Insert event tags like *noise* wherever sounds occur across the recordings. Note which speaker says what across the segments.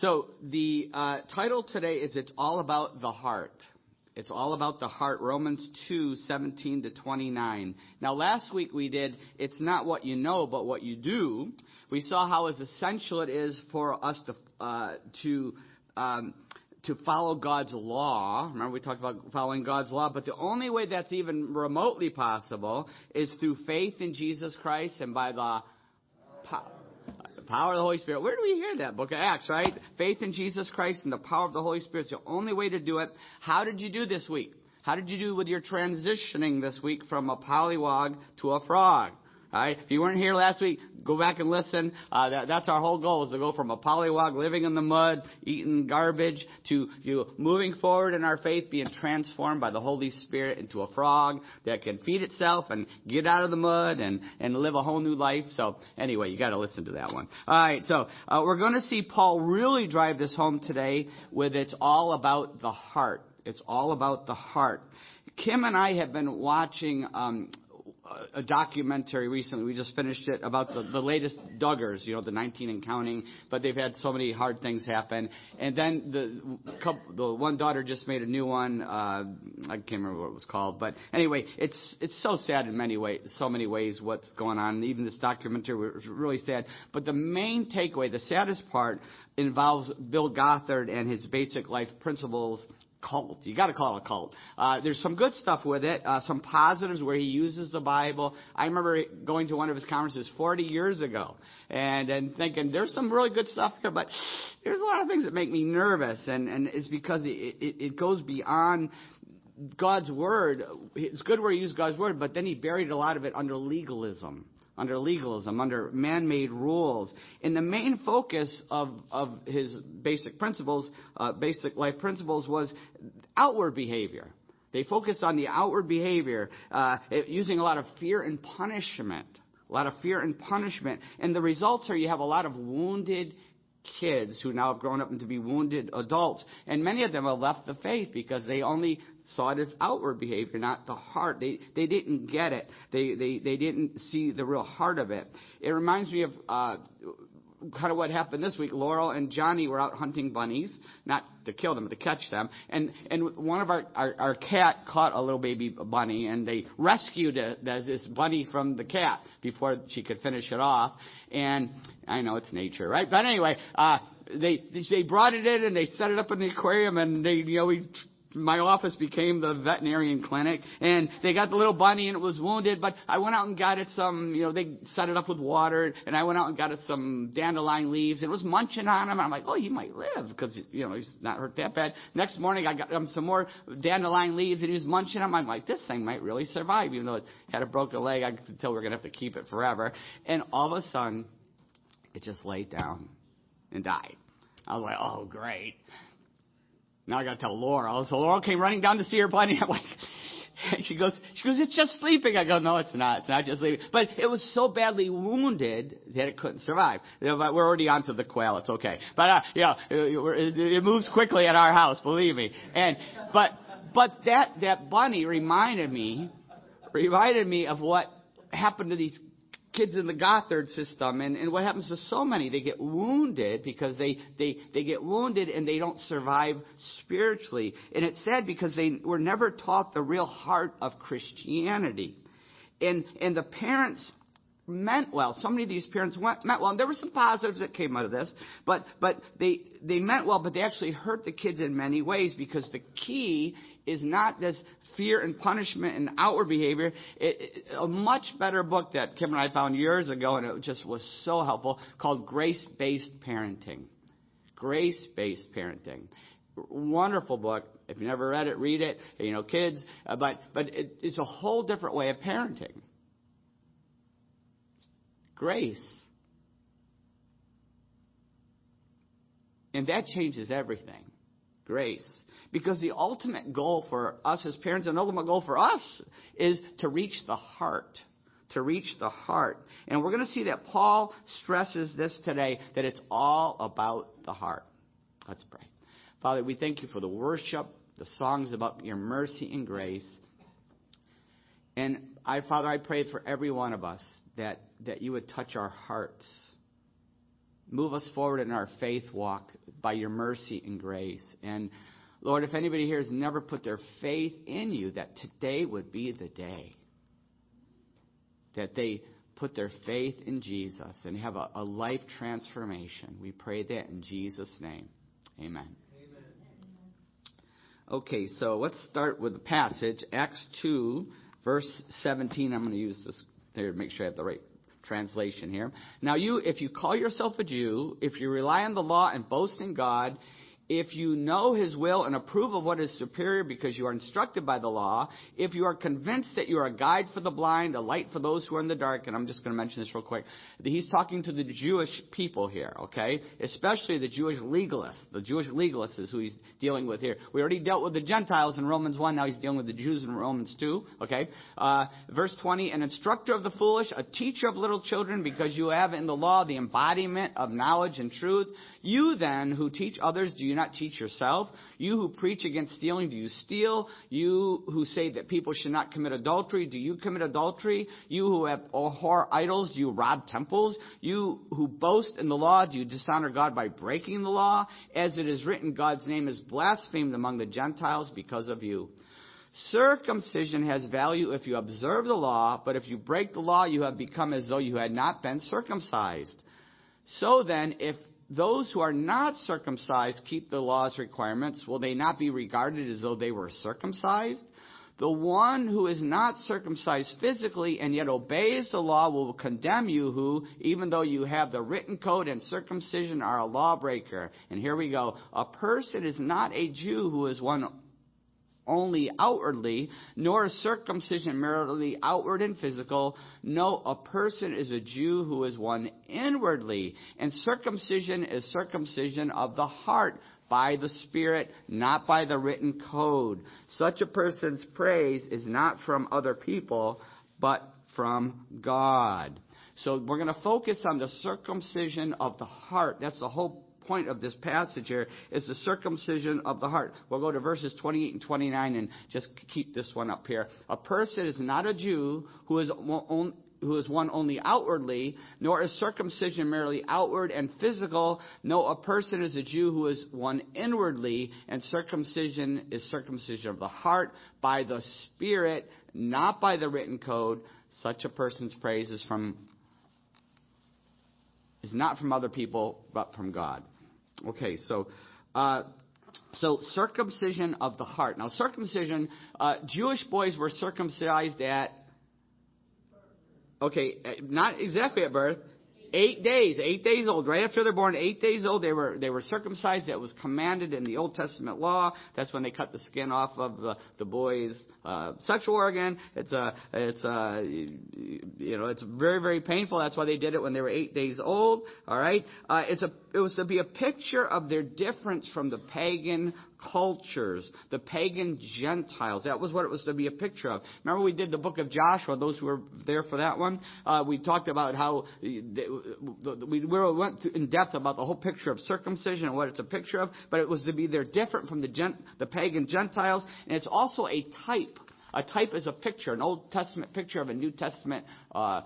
Speaker 1: So the uh, title today is It's All About the Heart. It's all about the heart. Romans 2, 17 to 29. Now last week we did, it's not what you know, but what you do. We saw how essential it is for us to, uh, to, um, to follow God's law. Remember we talked about following God's law, but the only way that's even remotely possible is through faith in Jesus Christ and by the power power of the Holy Spirit. Where do we hear that? Book of Acts, right? Faith in Jesus Christ and the power of the Holy Spirit is the only way to do it. How did you do this week? How did you do with your transitioning this week from a pollywog to a frog? Right? If you weren't here last week, go back and listen. Uh, that, that's our whole goal is to go from a pollywog living in the mud, eating garbage, to you know, moving forward in our faith, being transformed by the Holy Spirit into a frog that can feed itself and get out of the mud and, and live a whole new life. So anyway, you got to listen to that one. All right, so uh, we're going to see Paul really drive this home today with it's all about the heart. It's all about the heart. Kim and I have been watching um, a documentary recently. We just finished it about the, the latest Duggars, you know, the 19 and counting. But they've had so many hard things happen. And then the couple, the one daughter just made a new one. Uh, I can't remember what it was called. But anyway, it's it's so sad in many ways, so many ways what's going on. Even this documentary was really sad. But the main takeaway, the saddest part, involves Bill Gothard and his basic life principles cult. You got to call it a cult. Uh, there's some good stuff with it, uh, some positives where he uses the Bible. I remember going to one of his conferences 40 years ago and and thinking there's some really good stuff here, but there's a lot of things that make me nervous, and and it's because it it, it goes beyond. God's word, it's good where he used God's word, but then he buried a lot of it under legalism under legalism, under man-made rules. And the main focus of, of his basic principles, uh, basic life principles was outward behavior. They focused on the outward behavior, uh, using a lot of fear and punishment. A lot of fear and punishment. And the results are you have a lot of wounded kids who now have grown up to be wounded adults. And many of them have left the faith because they only saw it as outward behavior, not the heart. They, they didn't get it. They, they, they didn't see the real heart of it. It reminds me of, uh, kind of what happened this week. Laurel and Johnny were out hunting bunnies, not to kill them, but to catch them. And and one of our our, our cat caught a little baby bunny, and they rescued it, this bunny from the cat before she could finish it off. And I know it's nature, right? But anyway, uh, they they brought it in and they set it up in the aquarium, and they you know we my office became the veterinarian clinic and they got the little bunny and it was wounded but i went out and got it some you know they set it up with water and i went out and got it some dandelion leaves and it was munching on him i'm like oh he might live because you know he's not hurt that bad. Next morning i got him some more dandelion leaves and he was munching on them i'm like this thing might really survive even though it had a broken leg. I could tell we we're going to have to keep it forever. And all of a sudden it just laid down and died. I was like oh great now I got to tell Laura. So Laura came running down to see her bunny. *laughs* I'm like, she goes, she goes, it's just sleeping. I go, no, it's not. It's not just sleeping. But it was so badly wounded that it couldn't survive. But we're already onto the quail. It's okay. But, uh, you it, it moves quickly at our house, believe me. And, but, but that, that bunny reminded me, reminded me of what happened to these kids in the Gothard system. And, and what happens to so many? They get wounded because they, they, they get wounded and they don't survive spiritually. And it's sad because they were never taught the real heart of Christianity. And, and the parents meant well. So many of these parents went, meant well. And there were some positives that came out of this, but, but they, they meant well, but they actually hurt the kids in many ways because the key is not this fear and punishment and outward behavior. It, it, a much better book that Kim and I found years ago, and it just was so helpful, called Grace Based Parenting. Grace Based Parenting. Wonderful book. If you never read it, read it. You know, kids, uh, but but it, it's a whole different way of parenting. Grace. And that changes everything. Grace. Because the ultimate goal for us as parents, and ultimate goal for us, is to reach the heart. To reach the heart. And we're going to see that Paul stresses this today that it's all about the heart. Let's pray. Father, we thank you for the worship, the songs about your mercy and grace. And I, Father, I pray for every one of us that, that you would touch our hearts. Move us forward in our faith walk by your mercy and grace. And Lord, if anybody here has never put their faith in you, that today would be the day that they put their faith in Jesus and have a, a life transformation. We pray that in Jesus' name. Amen. Amen. Okay, so let's start with the passage, Acts 2, verse 17. I'm going to use this to make sure I have the right translation here. Now, you, if you call yourself a Jew, if you rely on the law and boast in God, if you know his will and approve of what is superior because you are instructed by the law, if you are convinced that you are a guide for the blind, a light for those who are in the dark, and I'm just going to mention this real quick. He's talking to the Jewish people here, okay? Especially the Jewish legalists. The Jewish legalists is who he's dealing with here. We already dealt with the Gentiles in Romans 1, now he's dealing with the Jews in Romans 2, okay? Uh, verse 20, an instructor of the foolish, a teacher of little children, because you have in the law the embodiment of knowledge and truth. You then, who teach others, do you not teach yourself? You who preach against stealing, do you steal? You who say that people should not commit adultery, do you commit adultery? You who have abhor idols, do you rob temples? You who boast in the law, do you dishonor God by breaking the law? As it is written, God's name is blasphemed among the Gentiles because of you. Circumcision has value if you observe the law, but if you break the law, you have become as though you had not been circumcised. So then, if those who are not circumcised keep the law's requirements, will they not be regarded as though they were circumcised? The one who is not circumcised physically and yet obeys the law will condemn you who, even though you have the written code and circumcision, are a lawbreaker. And here we go. A person is not a Jew who is one only outwardly, nor is circumcision merely outward and physical. No, a person is a Jew who is one inwardly. And circumcision is circumcision of the heart by the Spirit, not by the written code. Such a person's praise is not from other people, but from God. So we're going to focus on the circumcision of the heart. That's the whole point of this passage here is the circumcision of the heart. We'll go to verses 28 and 29 and just keep this one up here. A person is not a Jew who is who is one only outwardly, nor is circumcision merely outward and physical. No, a person is a Jew who is one inwardly, and circumcision is circumcision of the heart by the Spirit, not by the written code. Such a person's praise is from is not from other people, but from God. Okay, so. Uh, so circumcision of the heart. Now, circumcision, uh, Jewish boys were circumcised at, okay, not exactly at birth, Eight days, eight days old, right after they're born, eight days old, they were they were circumcised. That was commanded in the Old Testament law. That's when they cut the skin off of the the boy's uh, sexual organ. It's a it's a you know it's very very painful. That's why they did it when they were eight days old. All right, uh, it's a it was to be a picture of their difference from the pagan cultures, the pagan Gentiles. That was what it was to be a picture of. Remember, we did the book of Joshua, those who were there for that one? Uh, we talked about how they, we went in depth about the whole picture of circumcision and what it's a picture of, but it was to be there different from the, gent, the pagan Gentiles, and it's also a type a type is a picture, an Old Testament picture of a New Testament uh,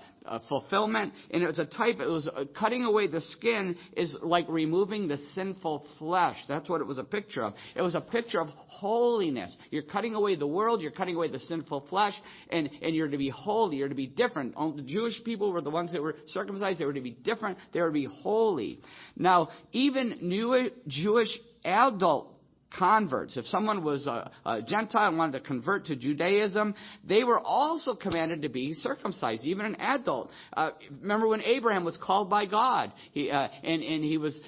Speaker 1: fulfillment. And it was a type, it was uh, cutting away the skin is like removing the sinful flesh. That's what it was a picture of. It was a picture of holiness. You're cutting away the world, you're cutting away the sinful flesh, and, and you're to be holy, you're to be different. The Jewish people were the ones that were circumcised, they were to be different, they were to be holy. Now, even new Jewish adult converts. If someone was a, a, Gentile and wanted to convert to Judaism, they were also commanded to be circumcised, even an adult. Uh, remember when Abraham was called by God, he, uh, and, and he was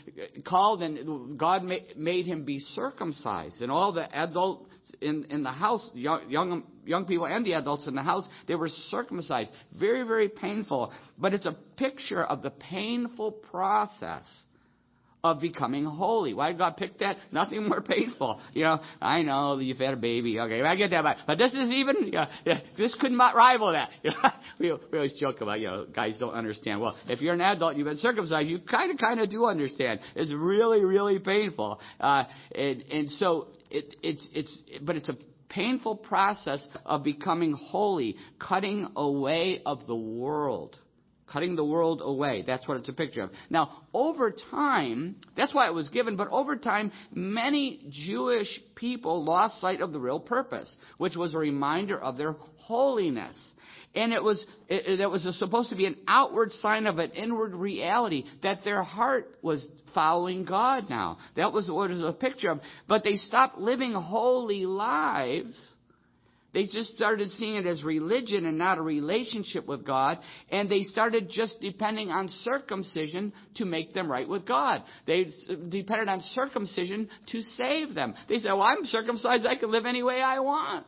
Speaker 1: called, and God ma- made him be circumcised, and all the adults in in the house, young, young young people and the adults in the house, they were circumcised. Very very painful, but it's a picture of the painful process of becoming holy. Why did God pick that? Nothing more painful. You know, I know you've had a baby. Okay, I get that, but, this is even, yeah, yeah, this could not rival that. you *laughs* we, we always joke about, you know, guys don't understand. Well, if you're an adult and you've been circumcised, you kind of, kind of do understand. It's really, really painful. Uh, and, and so it, it's, it's, but it's a painful process of becoming holy, cutting away of the world cutting the world away. That's what it's a picture of. Now, over time, that's why it was given, but over time, many Jewish people lost sight of the real purpose, which was a reminder of their holiness. And it was, it, was supposed to be an outward sign of an inward reality that their heart was following God now. That was what it was a picture of. But they stopped living holy lives. They just started seeing it as religion and not a relationship with God. And they started just depending on circumcision to make them right with God. They depended on circumcision to save them. They said, well, I'm circumcised. I can live any way I want.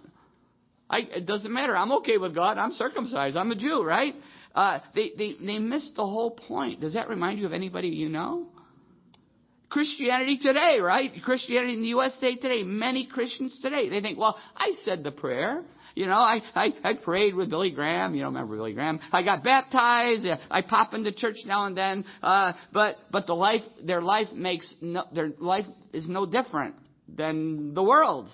Speaker 1: I, it doesn't matter. I'm okay with God. I'm circumcised. I'm a Jew, right? Uh, they, they, they missed the whole point. Does that remind you of anybody you know? Christianity today, right? Christianity in the USA today. Many Christians today. They think, well, I said the prayer. You know, I, I, I prayed with Billy Graham. You know, remember Billy Graham? I got baptized. I pop into church now and then. Uh, but, but the life, their life makes no, their life is no different than the world's,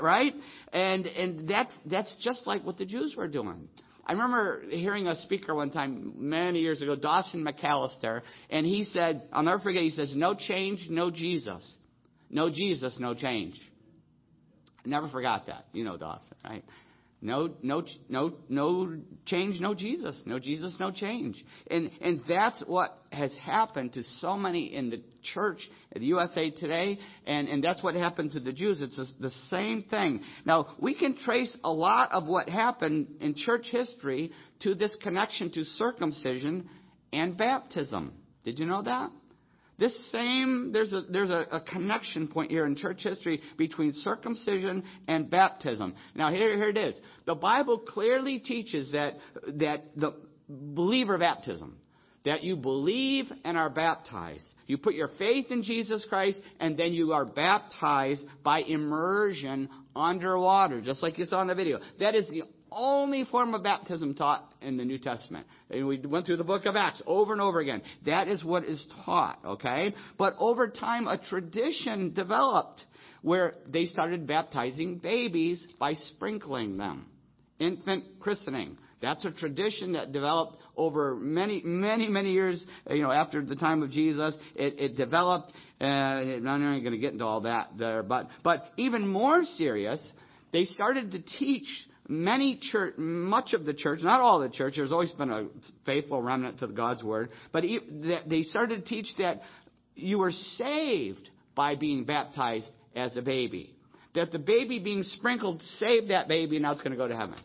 Speaker 1: right? And, and that's, that's just like what the Jews were doing. I remember hearing a speaker one time many years ago, Dawson McAllister, and he said, I'll never forget, he says, no change, no Jesus. No Jesus, no change. I never forgot that. You know Dawson, right? No, no, no, no change, no Jesus. No Jesus, no change. And, and that's what has happened to so many in the church in the USA today. And, and that's what happened to the Jews. It's the same thing. Now, we can trace a lot of what happened in church history to this connection to circumcision and baptism. Did you know that? This same, there's a, there's a, a, connection point here in church history between circumcision and baptism. Now here, here it is. The Bible clearly teaches that, that the believer baptism, that you believe and are baptized. You put your faith in Jesus Christ and then you are baptized by immersion underwater, just like you saw in the video. That is the only form of baptism taught in the New Testament. And we went through the book of Acts over and over again. That is what is taught, okay? But over time, a tradition developed where they started baptizing babies by sprinkling them. Infant christening. That's a tradition that developed over many, many, many years, you know, after the time of Jesus. It, it developed, and I'm not going to get into all that there, but, but even more serious, they started to teach many church, much of the church, not all the church, there's always been a faithful remnant to God's word, but they started to teach that you were saved by being baptized as a baby. That the baby being sprinkled saved that baby and now it's going to go to heaven.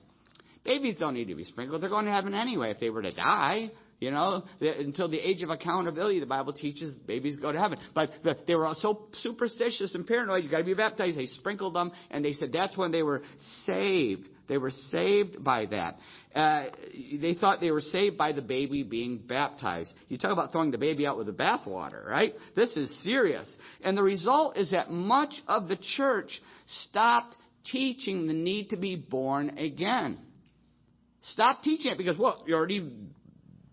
Speaker 1: Babies don't need to be sprinkled. They're going to heaven anyway if they were to die. You know, until the age of accountability, the Bible teaches babies go to heaven. But they were all so superstitious and paranoid. You got to be baptized. They sprinkled them, and they said that's when they were saved. They were saved by that. Uh, they thought they were saved by the baby being baptized. You talk about throwing the baby out with the bathwater, right? This is serious. And the result is that much of the church stopped teaching the need to be born again. Stop teaching it because what? You're already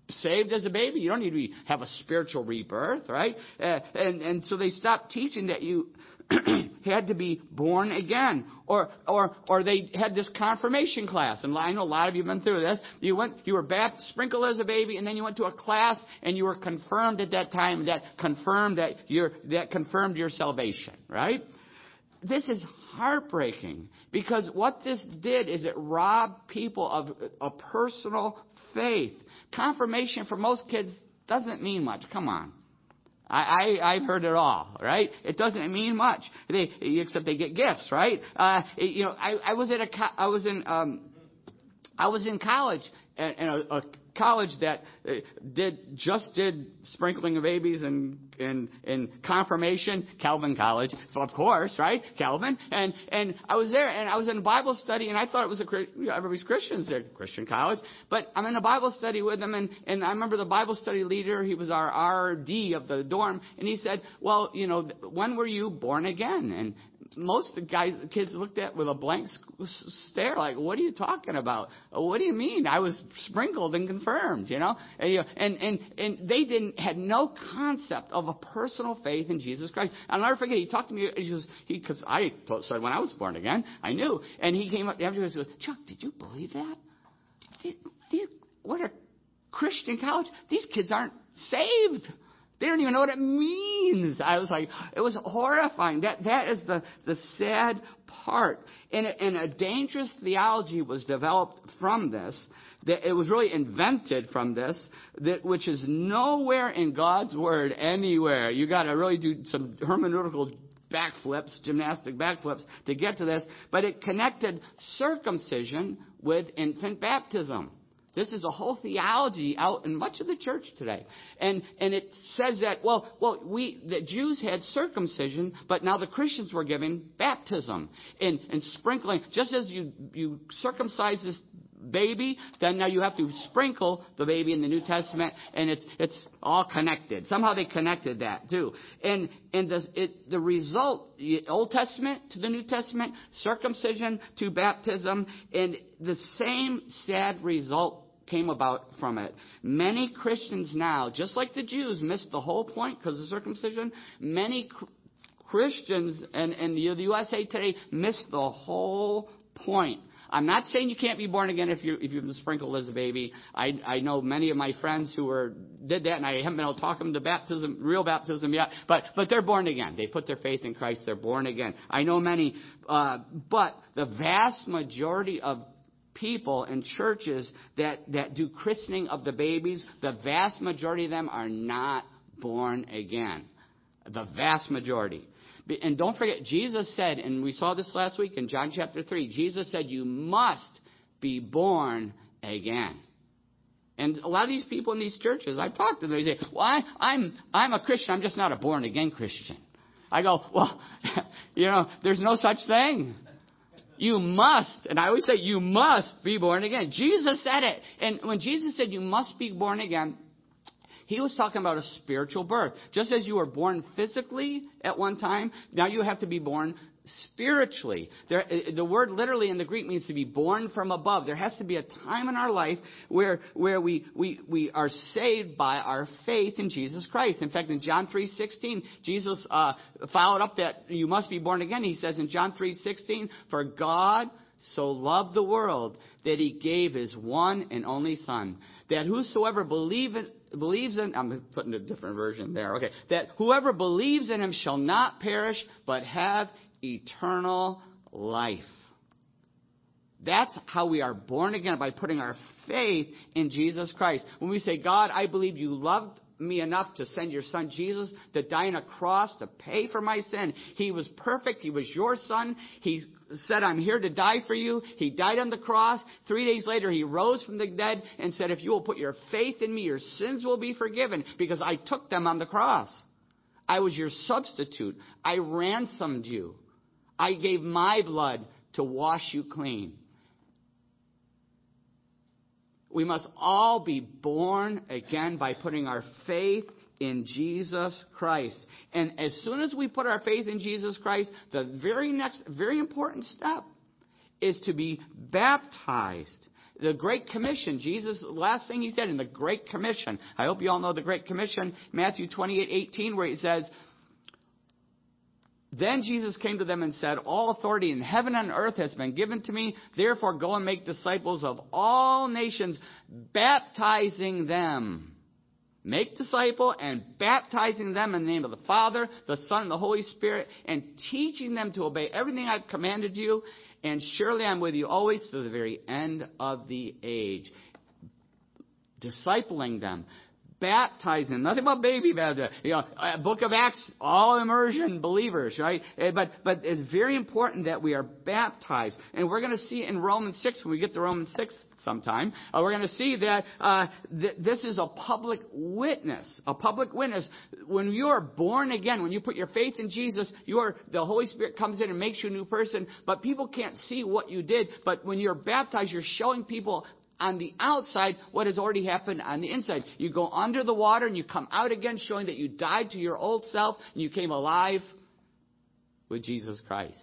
Speaker 1: saved as a baby. You don't need to be, have a spiritual rebirth, right? Uh, and, and so they stopped teaching that you *clears throat* had to be born again. Or, or, or they had this confirmation class. And I know a lot of you have been through this. You went, you were baptized, sprinkled as a baby, and then you went to a class and you were confirmed at that time that confirmed that your, that confirmed your salvation, right? This is heartbreaking because what this did is it robbed people of a personal faith confirmation for most kids doesn't mean much. Come on. I, I, I've heard it all, right? It doesn't mean much. They, except they get gifts, right? Uh, you know, I, I was at a, I was in, um, I was in college, and, and a, a college that uh, did just did sprinkling of babies and and and confirmation Calvin College. So of course right? Calvin. And and I was there and I was in Bible study and I thought it was a you know, everybody's Christians there Christian college. But I'm in a Bible study with them and and I remember the Bible study leader he was our RD of the dorm and he said well you know when were you born again? And most of the guys, the kids looked at with a blank stare, like, "What are you talking about? What do you mean? I was sprinkled and confirmed, you know?" And and and, they didn't had no concept of a personal faith in Jesus Christ. I'll never forget. He talked to me. He was he because I told, said when I was born again, I knew, and he came up afterwards and said, "Chuck, did you believe that? These what are Christian college. These kids aren't saved. They don't even know what it means. I was like, it was horrifying. That, that is the, the sad part. And, and a dangerous theology was developed from this. That it was really invented from this, that, which is nowhere in God's word anywhere. You got to really do some hermeneutical backflips, gymnastic backflips to get to this. But it connected circumcision with infant baptism. This is a whole theology out in much of the church today. And, and it says that, well, well, we, the Jews had circumcision, but now the Christians were giving baptism and, and sprinkling. Just as you, you circumcise this baby, then now you have to sprinkle the baby in the New Testament, and it's, it's all connected. Somehow they connected that too. And, and the, it, the result, the Old Testament to the New Testament, circumcision to baptism, and the same sad result came about from it. Many Christians now, just like the Jews missed the whole point because of circumcision, many Christians and, and the USA today missed the whole point. I'm not saying you can't be born again if you if you've been sprinkled as a baby. I I know many of my friends who were did that, and I haven't been able to talk them to baptism, real baptism yet. But but they're born again. They put their faith in Christ. They're born again. I know many, uh, but the vast majority of people in churches that, that do christening of the babies, the vast majority of them are not born again. The vast majority. And don't forget, Jesus said, and we saw this last week in John chapter 3, Jesus said, You must be born again. And a lot of these people in these churches, I've talked to them, they say, Well, I, I'm, I'm a Christian, I'm just not a born again Christian. I go, Well, *laughs* you know, there's no such thing. You must, and I always say, you must be born again. Jesus said it. And when Jesus said you must be born again, he was talking about a spiritual birth. Just as you were born physically at one time, now you have to be born spiritually. There, uh, the word literally in the Greek means to be born from above. There has to be a time in our life where, where we, we, we are saved by our faith in Jesus Christ. In fact, in John 3.16, Jesus uh, followed up that you must be born again. He says in John 3.16, for God so loved the world that he gave his one and only Son, that whosoever believe in, believes in, I'm putting a different version there, okay, that whoever believes in him shall not perish, but have eternal life. That's how we are born again by putting our faith in Jesus Christ. When we say, God, I believe you loved me enough to send your son Jesus to die on a cross to pay for my sin. He was perfect. He was your son. He said, I'm here to die for you. He died on the cross. Three days later, he rose from the dead and said, if you will put your faith in me, your sins will be forgiven because I took them on the cross. I was your substitute. I ransomed you. I gave my blood to wash you clean. We must all be born again by putting our faith in Jesus Christ. And as soon as we put our faith in Jesus Christ, the very next, very important step is to be baptized. The Great Commission, Jesus, last thing he said in the Great Commission, I hope you all know the Great Commission, Matthew 28, 18, where he says, then Jesus came to them and said, All authority in heaven and earth has been given to me. Therefore, go and make disciples of all nations, baptizing them. Make disciple and baptizing them in the name of the Father, the Son, and the Holy Spirit, and teaching them to obey everything I've commanded you. And surely I'm with you always to the very end of the age. Discipling them, baptizing them. Nothing about baby baptism. You know, uh, Book of Acts, all immersion believers, right? Eh, but but it's very important that we are baptized, and we're going to see in Romans six when we get to Romans six sometime. Uh, we're going to see that uh, th- this is a public witness. A public witness. When you are born again, when you put your faith in Jesus, you are the Holy Spirit comes in and makes you a new person. But people can't see what you did. But when you're baptized, you're showing people on the outside what has already happened on the inside. You go under the water and you come out again showing that you died to your old self and you came alive with Jesus Christ.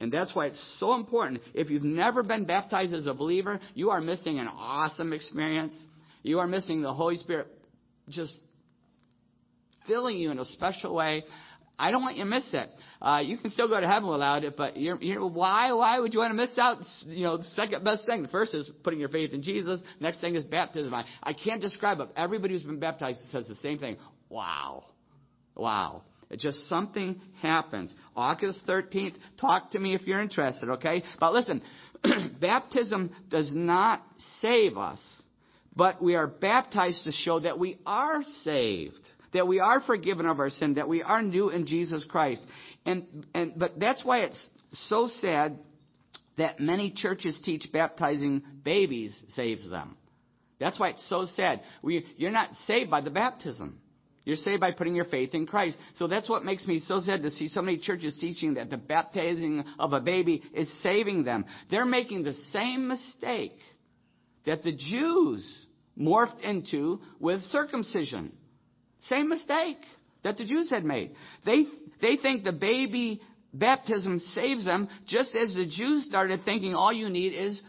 Speaker 1: And that's why it's so important. If you've never been baptized as a believer, you are missing an awesome experience. You are missing the Holy Spirit just filling you in a special way. I don't want you to miss it. Uh, you can still go to heaven without it, but you're, you're, why, why would you want to miss out? You know, the second best thing. The first is putting your faith in Jesus. Next thing is baptism. I, I can't describe it. Everybody who's been baptized says the same thing. Wow. Wow. It just something happens. August 13th, talk to me if you're interested, okay? But listen, *clears throat* baptism does not save us, but we are baptized to show that we are saved, that we are forgiven of our sin, that we are new in Jesus Christ. And, and, but that's why it's so sad that many churches teach baptizing babies saves them. That's why it's so sad. We, you're not saved by the baptism. You're saved by putting your faith in Christ. So that's what makes me so sad to see so many churches teaching that the baptizing of a baby is saving them. They're making the same mistake that the Jews morphed into with circumcision. Same mistake that the Jews had made. They, they think the baby baptism saves them just as the Jews started thinking all you need is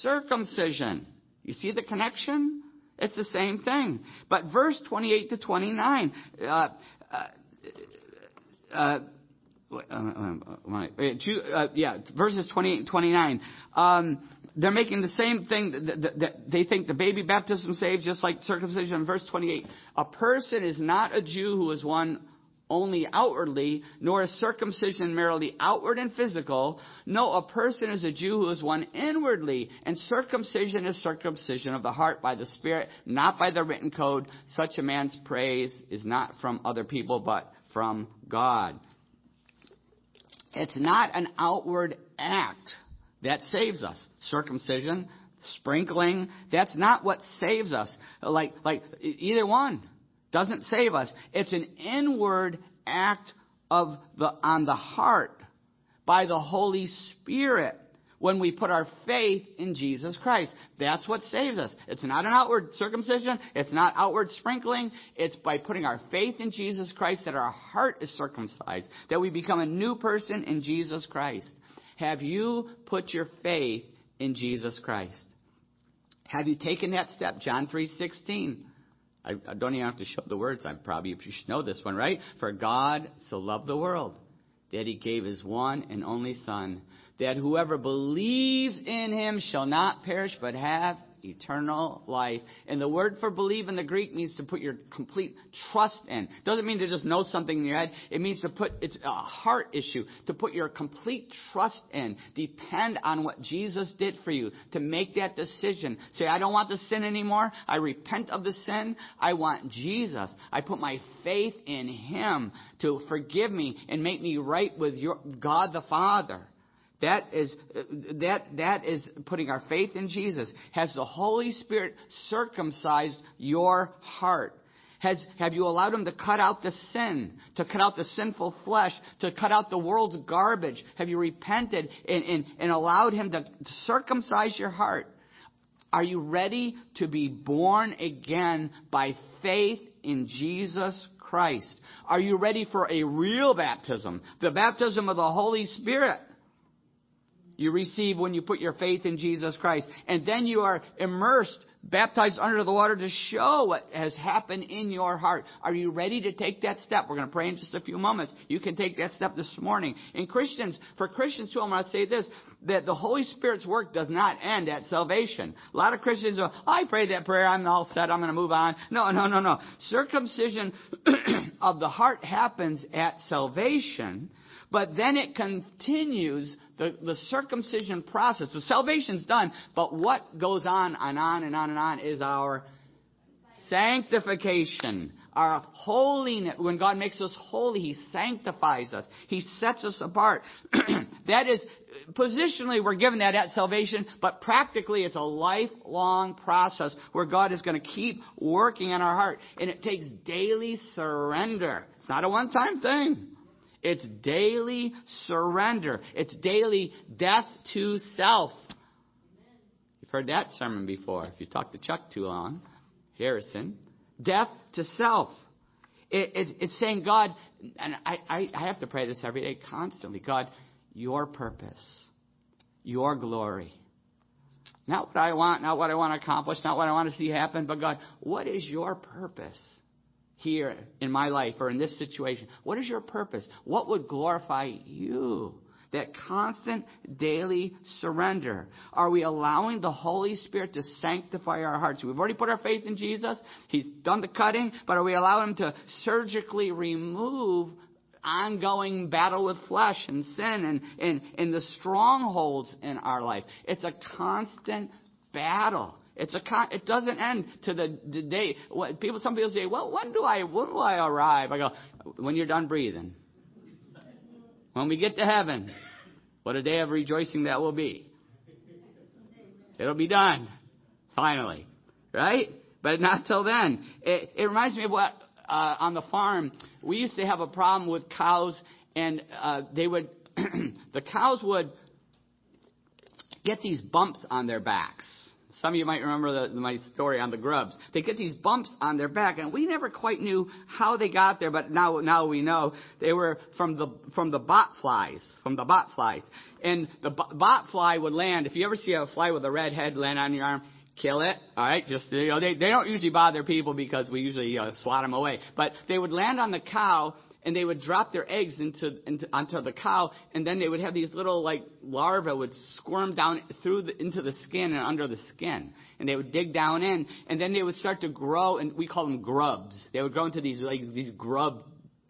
Speaker 1: circumcision. You see the connection? It's the same thing. But verse 28 to 29, uh, uh, uh, Um, um, um, uh, uh, uh, yeah, verses 28 and 29. Um, they're making the same thing that, that, they think the baby baptism saves, just like circumcision. Verse 28. A person is not a Jew who is one only outwardly, nor is circumcision merely outward and physical. No, a person is a Jew who is one inwardly, and circumcision is circumcision of the heart by the Spirit, not by the written code. Such a man's praise is not from other people, but from God. It's not an outward act that saves us. Circumcision, sprinkling, that's not what saves us. Like, like, either one doesn't save us. It's an inward act of the, on the heart by the Holy Spirit when we put our faith in Jesus Christ. That's what saves us. It's not an outward circumcision. It's not outward sprinkling. It's by putting our faith in Jesus Christ that our heart is circumcised, that we become a new person in Jesus Christ. Have you put your faith in Jesus Christ? Have you taken that step? John 3:16. I, I don't even have to show the words. I probably you should know this one, right? For God so loved the world that he gave his one and only Son, that whoever believes in him shall not perish but have eternal life. And the word for believe in the Greek means to put your complete trust in. Doesn't mean to just know something in your head. It means to put, it's a heart issue, to put your complete trust in. Depend on what Jesus did for you. To make that decision. Say, I don't want the sin anymore. I repent of the sin. I want Jesus. I put my faith in Him to forgive me and make me right with your, God the Father. That is, that, that is putting our faith in Jesus. Has the Holy Spirit circumcised your heart? Has, have you allowed Him to cut out the sin, to cut out the sinful flesh, to cut out the world's garbage? Have you repented and, and, and allowed Him to circumcise your heart? Are you ready to be born again by faith in Jesus Christ? Are you ready for a real baptism? The baptism of the Holy Spirit you receive when you put your faith in Jesus Christ. And then you are immersed, baptized under the water to show what has happened in your heart. Are you ready to take that step? We're going to pray in just a few moments. You can take that step this morning. And Christians, for Christians too, I'm going to say this, that the Holy Spirit's work does not end at salvation. A lot of Christians are, I prayed that prayer, I'm all set, I'm going to move on. No, no, no, no. Circumcision *clears throat* of the heart happens at salvation but then it continues the, the circumcision process. The salvation's done, but what goes on and on and on and on is our sanctification, our holiness. When God makes us holy, He sanctifies us. He sets us apart. *clears throat* that is, positionally, we're given that at salvation, but practically, it's a lifelong process where God is going to keep working in our heart. And it takes daily surrender. It's not a one time thing. It's daily surrender. It's daily death to self. You've heard that sermon before. If you talk to Chuck too long, Harrison, death to self. It, it, it's saying, God, and I, I, I have to pray this every day constantly God, your purpose, your glory. Not what I want, not what I want to accomplish, not what I want to see happen, but God, what is your purpose here in my life or in this situation? What is your purpose? What would glorify you? That constant daily surrender. Are we allowing the Holy Spirit to sanctify our hearts? We've already put our faith in Jesus. He's done the cutting, but are we allowing Him to surgically remove ongoing battle with flesh and sin and, and, and the strongholds in our life? It's a constant battle. It's a con- it doesn't end to the, the day. What, people, some people say, well, when do I, when do I arrive? I go, when you're done breathing. When we get to heaven, what a day of rejoicing that will be. It'll be done. Finally. Right? But not till then. It, it reminds me of what, uh, on the farm, we used to have a problem with cows and, uh, they would, *clears throat* the cows would get these bumps on their backs some of you might remember the, my story on the grubs. They get these bumps on their back, and we never quite knew how they got there, but now now we know they were from the from the bot flies, from the bot flies. And the bot fly would land. If you ever see a fly with a red head land on your arm, kill it. All right, just you know they they don't usually bother people because we usually uh, swat them away. But they would land on the cow and they would drop their eggs into, into onto the cow, and then they would have these little like larvae would squirm down through the, into the skin and under the skin, and they would dig down in, and then they would start to grow, and we call them grubs. They would grow into these like these grub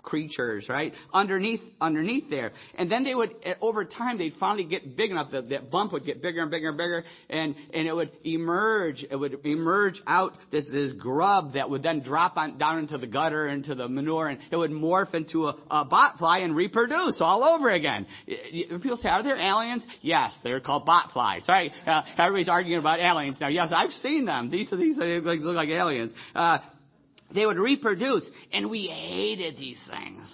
Speaker 1: creatures, right? Underneath, underneath there. And then they would, eh, over time, they'd finally get big enough that that bump would get bigger and bigger and bigger, and, and it would emerge, it would emerge out this, this grub that would then drop on, down into the gutter, into the manure, and it would morph into a, a bot fly and reproduce all over again. People say, are there aliens? Yes, they're called bot flies, right? Uh, everybody's arguing about aliens now. Yes, I've seen them. These, these look like aliens. Uh, they would reproduce. And we hated these things.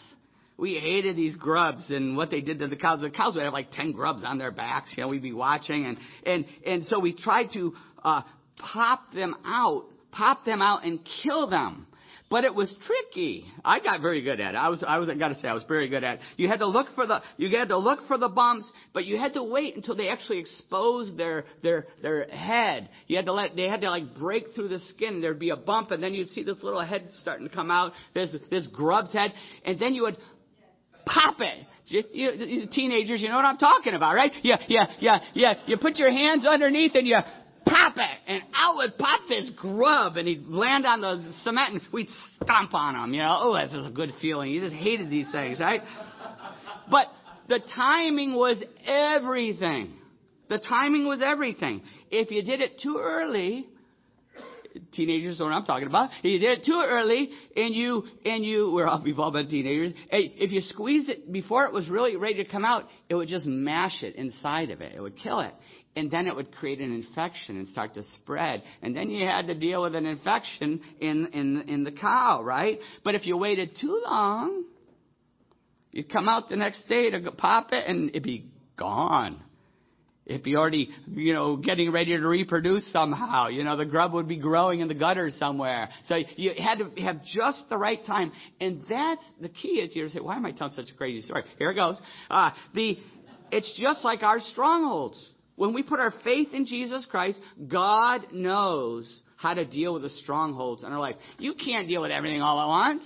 Speaker 1: We hated these grubs and what they did to the cows. The cows would have like 10 grubs on their backs. You know, we'd be watching. And, and, and so we tried to uh, pop them out, pop them out and kill them. But it was tricky. I got very good at it. I was, I was, I gotta say, I was very good at it. You had to look for the, you had to look for the bumps, but you had to wait until they actually exposed their, their, their head. You had to let, they had to like break through the skin. There'd be a bump and then you'd see this little head starting to come out, this, this grub's head, and then you would pop it. You, you, teenagers, you know what I'm talking about, right? Yeah, yeah, yeah, yeah. You put your hands underneath and you pop it. And out would pop this grub and he'd land on the cement and we'd stomp on him, you know. Oh, that was a good feeling. He just hated these things, right? But the timing was everything. The timing was everything. If you did it too early, teenagers know what I'm talking about. If you did it too early and you, and you, we're all, we've all been teenagers. If you squeezed it before it was really ready to come out, it would just mash it inside of it. It would kill it and then it would create an infection and start to spread. And then you had to deal with an infection in, in, in the cow, right? But if you waited too long, you'd come out the next day to pop it and it'd be gone. It'd be already, you know, getting ready to reproduce somehow. You know, the grub would be growing in the gutter somewhere. So you had to have just the right time. And that's the key is you say, why am I telling such a crazy story? Here it goes. Uh, the, it's just like our strongholds. When we put our faith in Jesus Christ, God knows how to deal with the strongholds in our life. You can't deal with everything all at once.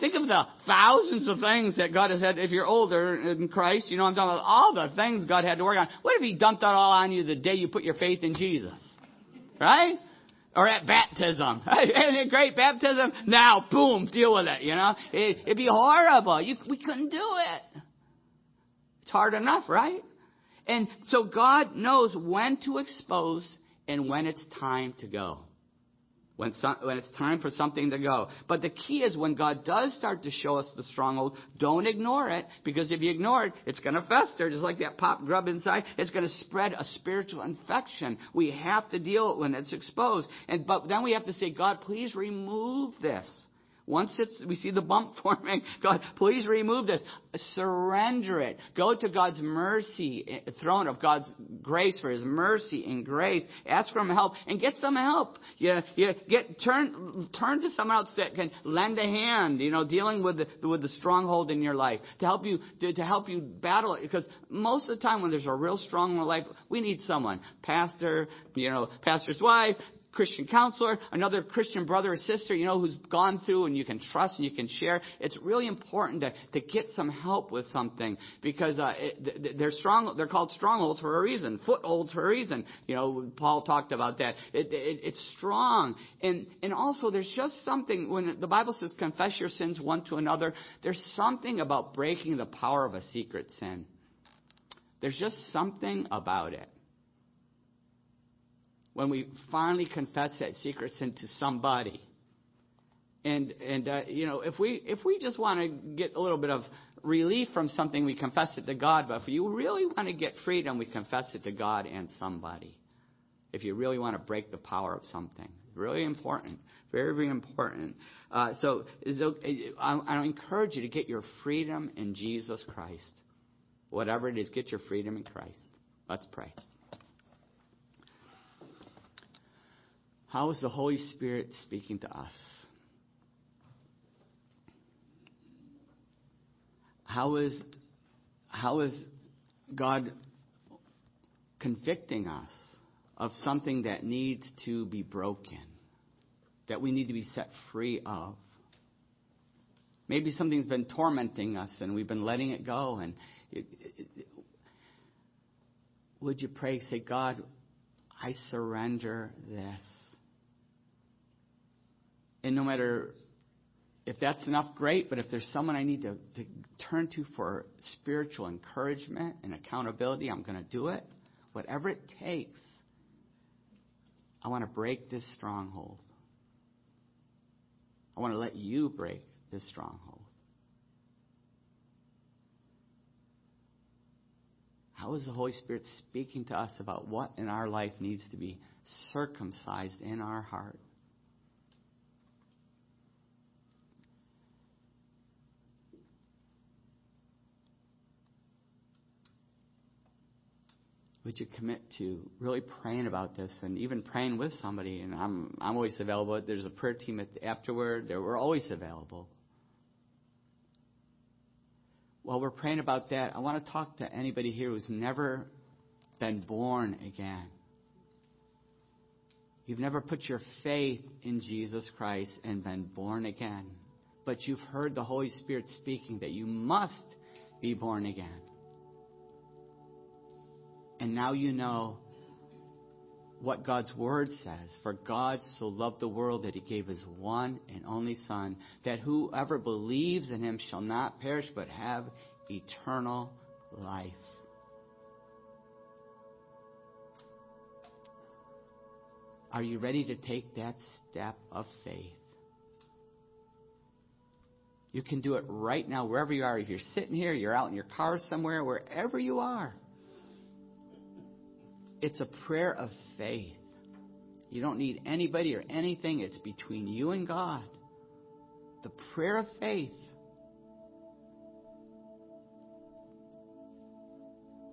Speaker 1: Think of the thousands of things that God has had. If you're older in Christ, you know I'm talking about all the things God had to work on. What if He dumped that all on you the day you put your faith in Jesus? Right? Or at baptism. *laughs* Isn't great baptism? Now, boom, deal with it, you know? It, it'd be horrible. You, we couldn't do it. It's hard enough, right? And so God knows when to expose and when it's time to go. When, when it's time for something to go. But the key is when God does start to show us the stronghold, don't ignore it, because if you ignore it, it's going to fester, just like that pop grub inside. It's going to spread a spiritual infection. We have to deal with it when it's exposed. And, but then we have to say, God, please remove this. Once it's, we see the bump *laughs* forming, God, please remove this. Surrender it. Go to God's mercy, eh, throne of God's grace for His mercy and grace. Ask for Him help and get some help. You, you get, turn, turn to someone else that can lend a hand, you know, dealing with the, with the stronghold in your life to help you, to, to help you battle it. Because most of the time when there's a real strong in life, we need someone. Pastor, you know, pastor's wife, Christian counselor, another Christian brother or sister, you know, who's gone through and you can trust and you can share. It's really important to, to get some help with something because uh, it, they're strong. They're called strongholds for a reason, footholds for a reason. You know, Paul talked about that. It, it, it's strong, and and also there's just something when the Bible says confess your sins one to another. There's something about breaking the power of a secret sin. There's just something about it when we finally confess that secret sin to somebody. And and uh, you know, if we if we just want to get a little bit of relief from something, we confess it to God. But if you really want to get freedom, we confess it to God and somebody. If you really want to break the power of something, really important, very very important. Uh, so I, I encourage you to get your freedom in Jesus Christ. Whatever it is, get your freedom in Christ. Let's pray. How is the Holy Spirit speaking to us? How is, how is God convicting us of something that needs to be broken, that we need to be set free of? Maybe something's been tormenting us and we've been letting it go. And it, it, it, would you pray, say, God, I surrender this. And no matter if that's enough, great. But if there's someone I need to, to turn to for spiritual encouragement and accountability, I'm going to do it. Whatever it takes, I want to break this stronghold. I want to let you break this stronghold. How is the Holy Spirit speaking to us about what in our life needs to be circumcised in our heart? Would you commit to really praying about this and even praying with somebody? And I'm I'm always available. There's a prayer team at, afterward. We're always available. While we're praying about that, I want to talk to anybody here who's never been born again. You've never put your faith in Jesus Christ and been born again. But you've heard the Holy Spirit speaking that you must be born again. And now you know what God's word says. For God so loved the world that he gave his one and only Son, that whoever believes in him shall not perish but have eternal life. Are you ready to take that step of faith? You can do it right now, wherever you are. If you're sitting here, you're out in your car somewhere, wherever you are. It's a prayer of faith. You don't need anybody or anything. It's between you and God. The prayer of faith.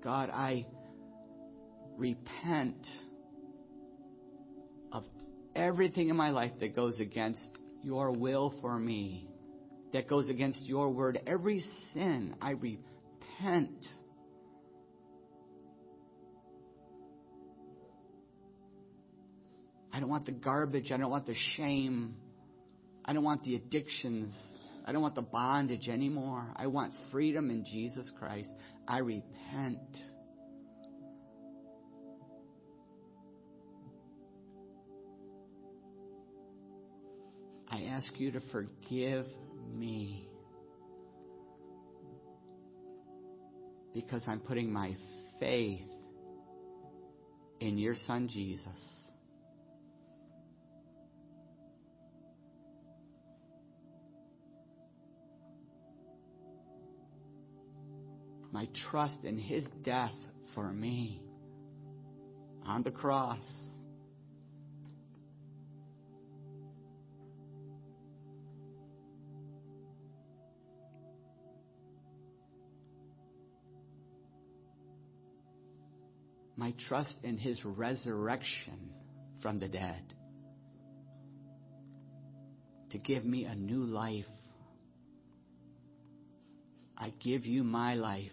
Speaker 1: God, I repent of everything in my life that goes against your will for me, that goes against your word. Every sin, I repent. I don't want the garbage. I don't want the shame. I don't want the addictions. I don't want the bondage anymore. I want freedom in Jesus Christ. I repent. I ask you to forgive me because I'm putting my faith in your Son Jesus. My trust in his death for me on the cross. My trust in his resurrection from the dead to give me a new life I give you my life.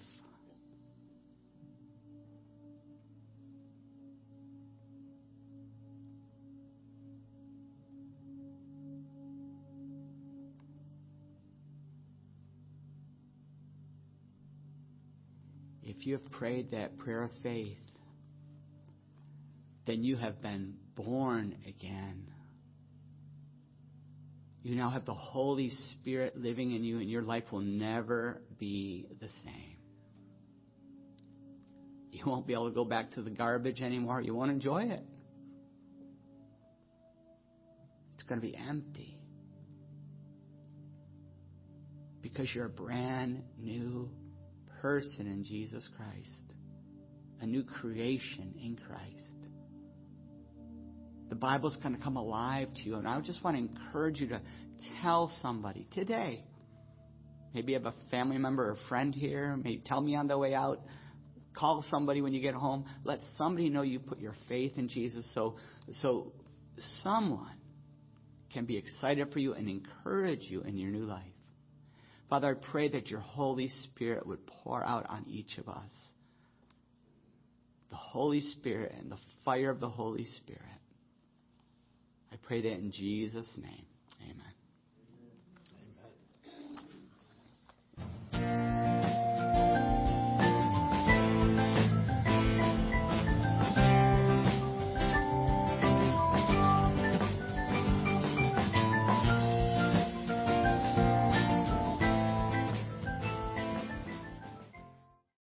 Speaker 1: You have prayed that prayer of faith, then you have been born again. You now have the Holy Spirit living in you, and your life will never be the same. You won't be able to go back to the garbage anymore. You won't enjoy it. It's going to be empty. Because you're a brand new person in Jesus Christ, a new creation in Christ. The Bible's going to come alive to you. And I just want to encourage you to tell somebody today. Maybe you have a family member or friend here. Maybe tell me on the way out. Call somebody when you get home. Let somebody know you put your faith in Jesus so, so someone can be excited for you and encourage you in your new life. Father, I pray that your Holy Spirit would pour out on each of us. The Holy Spirit and the fire of the Holy Spirit. I pray that in Jesus' name. Amen.